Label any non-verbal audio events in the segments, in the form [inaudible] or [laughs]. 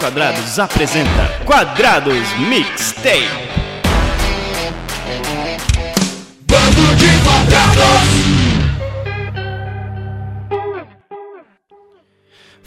Quadrados apresenta Quadrados Mixtape. Bando de quadrados!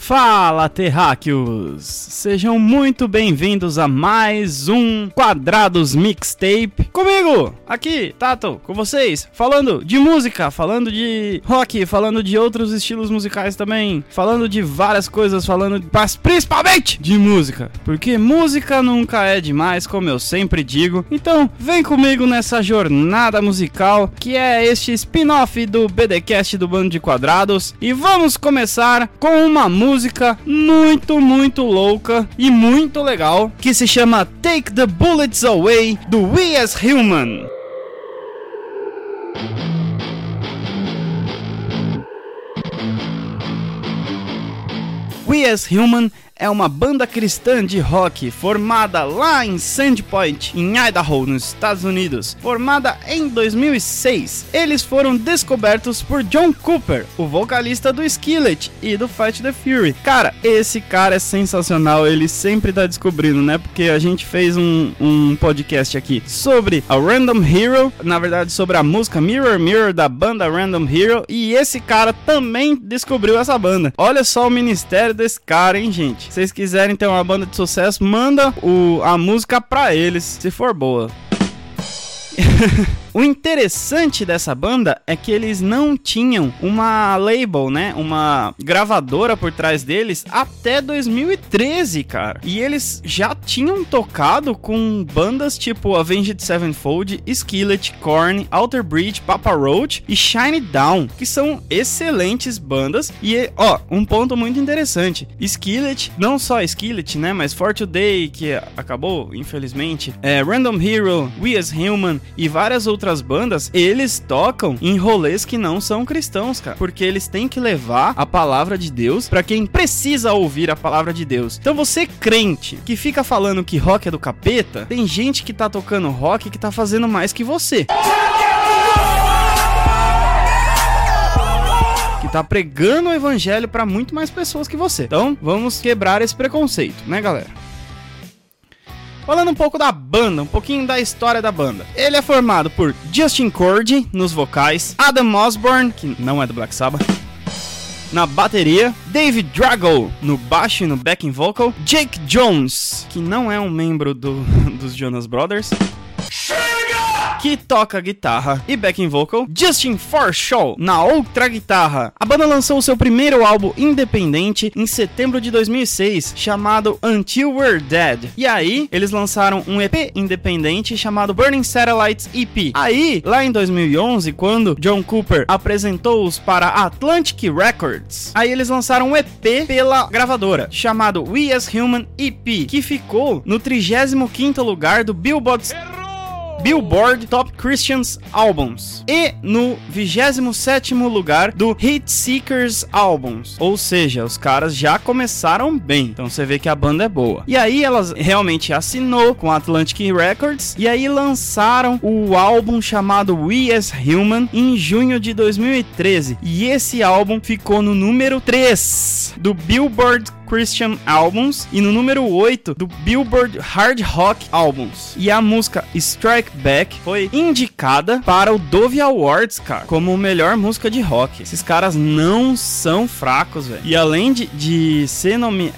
Fala, terráqueos! Sejam muito bem-vindos a mais um Quadrados Mixtape. Comigo, aqui, Tato, com vocês, falando de música, falando de rock, falando de outros estilos musicais também, falando de várias coisas, falando, mas principalmente de música, porque música nunca é demais, como eu sempre digo. Então, vem comigo nessa jornada musical que é este spin-off do BDcast do Bando de Quadrados e vamos começar com uma música música muito, muito louca e muito legal que se chama Take the Bullets Away do We as Human. We as Human é uma banda cristã de rock formada lá em Sandpoint, em Idaho, nos Estados Unidos, formada em 2006. Eles foram descobertos por John Cooper, o vocalista do Skillet e do Fight the Fury. Cara, esse cara é sensacional, ele sempre tá descobrindo, né? Porque a gente fez um, um podcast aqui sobre a Random Hero, na verdade sobre a música Mirror Mirror da banda Random Hero, e esse cara também descobriu essa banda. Olha só o ministério desse cara, hein, gente? Se vocês quiserem ter uma banda de sucesso, manda o, a música pra eles, se for boa. [laughs] O interessante dessa banda é que eles não tinham uma label, né? Uma gravadora por trás deles até 2013, cara. E eles já tinham tocado com bandas tipo Avenged Sevenfold, Skillet, Korn, Alter Bridge, Papa Roach e Shine Down, que são excelentes bandas. E, ó, um ponto muito interessante: Skillet, não só Skillet, né? Mas For Today, que acabou, infelizmente, é, Random Hero, We as Human e várias outras outras bandas, eles tocam em rolês que não são cristãos, cara. Porque eles têm que levar a palavra de Deus para quem precisa ouvir a palavra de Deus. Então você crente que fica falando que rock é do capeta, tem gente que tá tocando rock que tá fazendo mais que você. Tá pregando o evangelho para muito mais pessoas que você. Então, vamos quebrar esse preconceito, né, galera? Falando um pouco da banda, um pouquinho da história da banda. Ele é formado por Justin Cordy nos vocais, Adam Osborne, que não é do Black Sabbath, na bateria, David Drago no baixo e no backing vocal, Jake Jones, que não é um membro do, [laughs] dos Jonas Brothers, que toca guitarra e backing vocal, Justin Forshaw na outra guitarra. A banda lançou seu primeiro álbum independente em setembro de 2006, chamado Until We're Dead. E aí, eles lançaram um EP independente chamado Burning Satellites EP. Aí, lá em 2011, quando John Cooper apresentou-os para Atlantic Records, aí eles lançaram um EP pela gravadora, chamado We As Human EP, que ficou no 35º lugar do Billboard Billboard Top Christians Albums e no 27º lugar do Hit Seekers Albums. Ou seja, os caras já começaram bem. Então você vê que a banda é boa. E aí elas realmente assinou com Atlantic Records e aí lançaram o álbum chamado We As Human em junho de 2013. E esse álbum ficou no número 3 do Billboard Christian Albums e no número 8 do Billboard Hard Rock Albums. E a música Strike Back foi indicada para o Dove Awards, cara, como melhor música de rock. Esses caras não são fracos, velho. E além de, de ser, nome,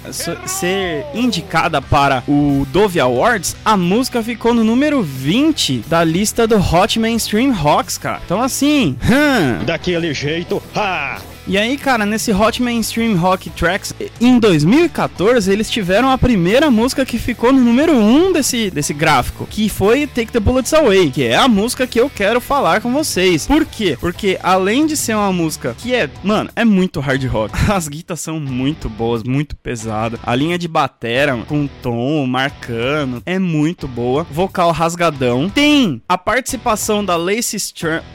ser indicada para o Dove Awards, a música ficou no número 20 da lista do Hot Mainstream Rocks, cara. Então assim, hum, daquele jeito, ha! E aí, cara, nesse Hot Mainstream Rock Tracks, em 2014, eles tiveram a primeira música que ficou no número 1 um desse, desse gráfico, que foi Take the Bullets Away, que é a música que eu quero falar com vocês. Por quê? Porque além de ser uma música que é, mano, é muito hard rock, [laughs] as guitas são muito boas, muito pesadas, a linha de batera com tom marcando é muito boa, vocal rasgadão. Tem a participação da Lacey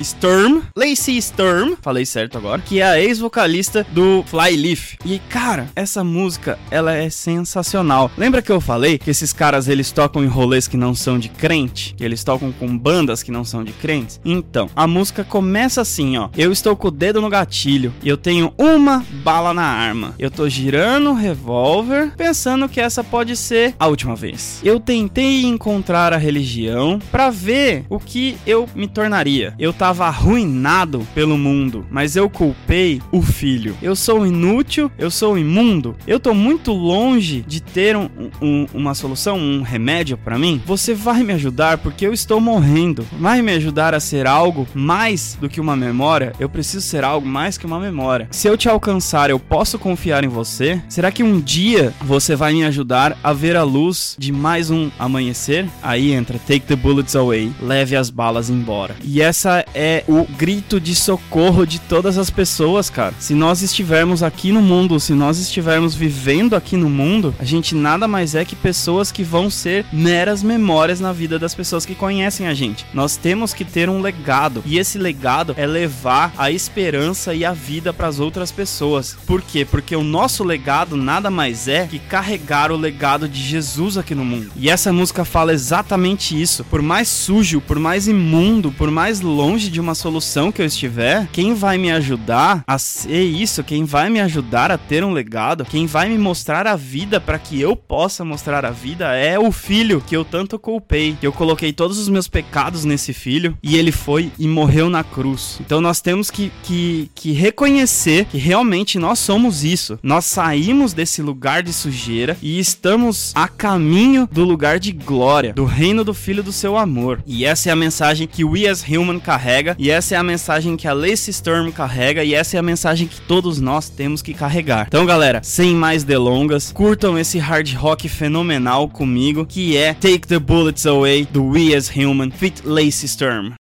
Sturm, Lacey Sturm, falei certo agora, que é a ex ex-vocalista do Flyleaf. E cara, essa música, ela é sensacional. Lembra que eu falei que esses caras eles tocam em rolês que não são de crente, que eles tocam com bandas que não são de crentes? Então, a música começa assim, ó. Eu estou com o dedo no gatilho e eu tenho uma bala na arma. Eu tô girando o revólver, pensando que essa pode ser a última vez. Eu tentei encontrar a religião para ver o que eu me tornaria. Eu tava arruinado pelo mundo, mas eu culpei o filho. Eu sou inútil, eu sou imundo. Eu tô muito longe de ter um, um, uma solução, um remédio para mim. Você vai me ajudar porque eu estou morrendo. Vai me ajudar a ser algo mais do que uma memória? Eu preciso ser algo mais que uma memória. Se eu te alcançar, eu posso confiar em você? Será que um dia você vai me ajudar a ver a luz de mais um amanhecer? Aí entra Take the Bullets Away, leve as balas embora. E essa é o grito de socorro de todas as pessoas, cara. Se nós estivermos aqui no mundo, se nós estivermos vivendo aqui no mundo, a gente nada mais é que pessoas que vão ser meras memórias na vida das pessoas que conhecem a gente. Nós temos que ter um legado e esse legado é levar a esperança e a vida para as outras pessoas. Por quê? Porque o nosso legado nada mais é que carregar o legado de Jesus aqui no mundo. E essa música fala exatamente isso. Por mais sujo, por mais imundo, por mais longe de uma solução que eu estiver, quem vai me ajudar a ser isso, quem vai me ajudar a ter um legado, quem vai me mostrar a vida para que eu possa mostrar a vida é o filho que eu tanto culpei. Eu coloquei todos os meus pecados nesse filho e ele foi e morreu na cruz. Então nós temos que, que, que reconhecer que realmente nós somos isso. Nós saímos desse lugar de sujeira e estamos a caminho do lugar de glória, do reino do filho do seu amor. E essa é a mensagem que We as Human carrega, e essa é a mensagem que a Lacey Storm carrega, e essa é a mensagem que todos nós temos que carregar. Então, galera, sem mais delongas, curtam esse hard rock fenomenal comigo, que é Take the Bullets Away do We as Human feat Lacey Storm.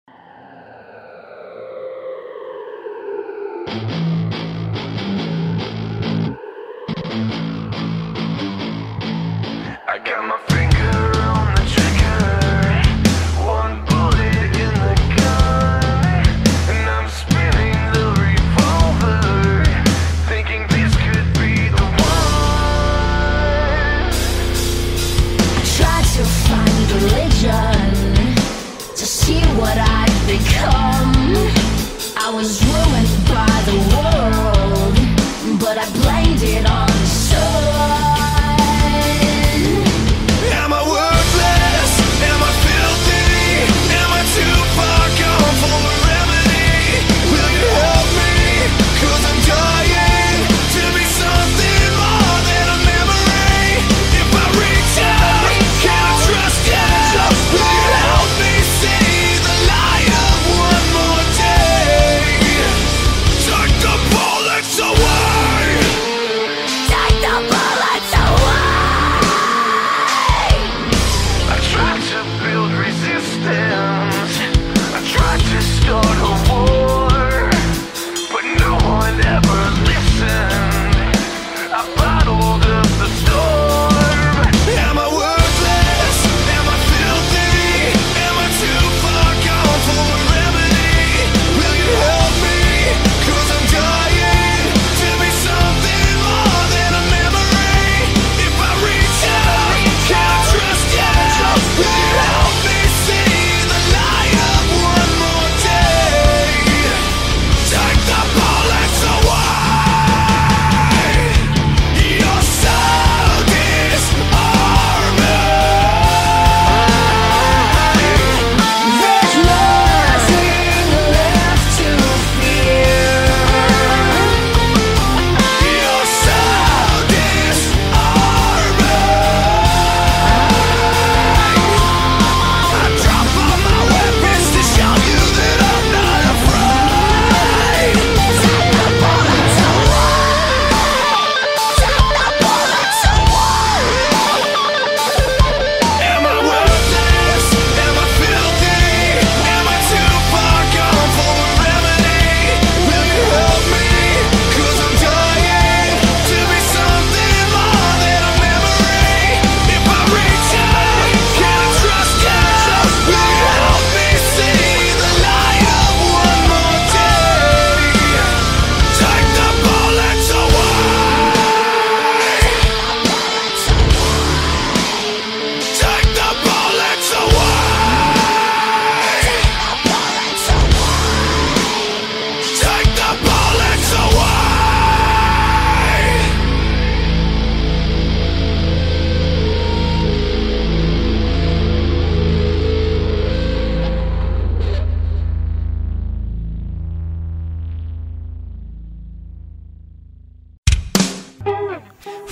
I blamed it on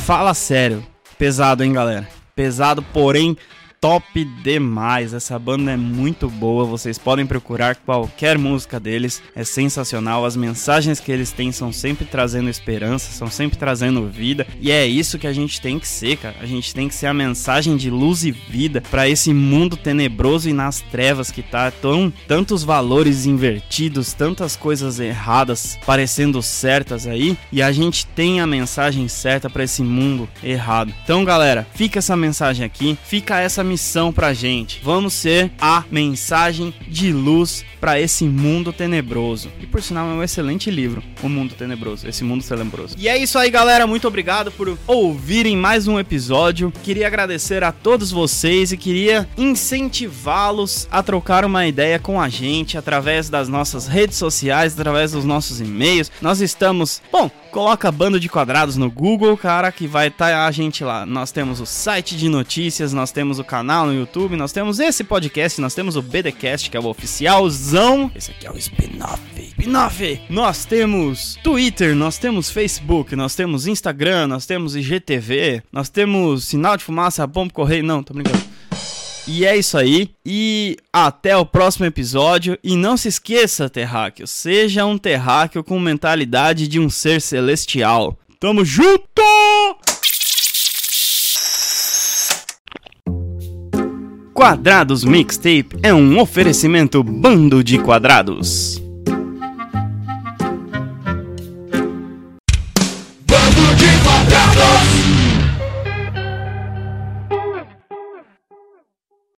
fala sério. Pesado, hein, galera? Pesado, porém top demais. Essa banda é muito boa. Vocês podem procurar qualquer música deles. É sensacional. As mensagens que eles têm são sempre trazendo esperança, são sempre trazendo vida. E é isso que a gente tem que ser, cara. A gente tem que ser a mensagem de luz e vida para esse mundo tenebroso e nas trevas que tá tão tantos valores invertidos, tantas coisas erradas parecendo certas aí, e a gente tem a mensagem certa para esse mundo errado. Então, galera, fica essa mensagem aqui, fica essa missão pra gente. Vamos ser a mensagem de luz para esse mundo tenebroso. E por sinal é um excelente livro, O Mundo Tenebroso, esse mundo tenebroso. E é isso aí, galera, muito obrigado por ouvirem mais um episódio. Queria agradecer a todos vocês e queria incentivá-los a trocar uma ideia com a gente através das nossas redes sociais, através dos nossos e-mails. Nós estamos, bom, coloca bando de quadrados no Google, cara, que vai estar tá a gente lá. Nós temos o site de notícias, nós temos o canal no YouTube, nós temos esse podcast, nós temos o BDcast, que é o oficialzão. Esse aqui é o spin-off. Spin-off! Nós temos Twitter, nós temos Facebook, nós temos Instagram, nós temos IGTV, nós temos sinal de fumaça, bomba correio. Não, tô brincando. E é isso aí. E até o próximo episódio. E não se esqueça, terráqueo, seja um terráqueo com mentalidade de um ser celestial. Tamo junto! Quadrados Mixtape é um oferecimento bando de quadrados.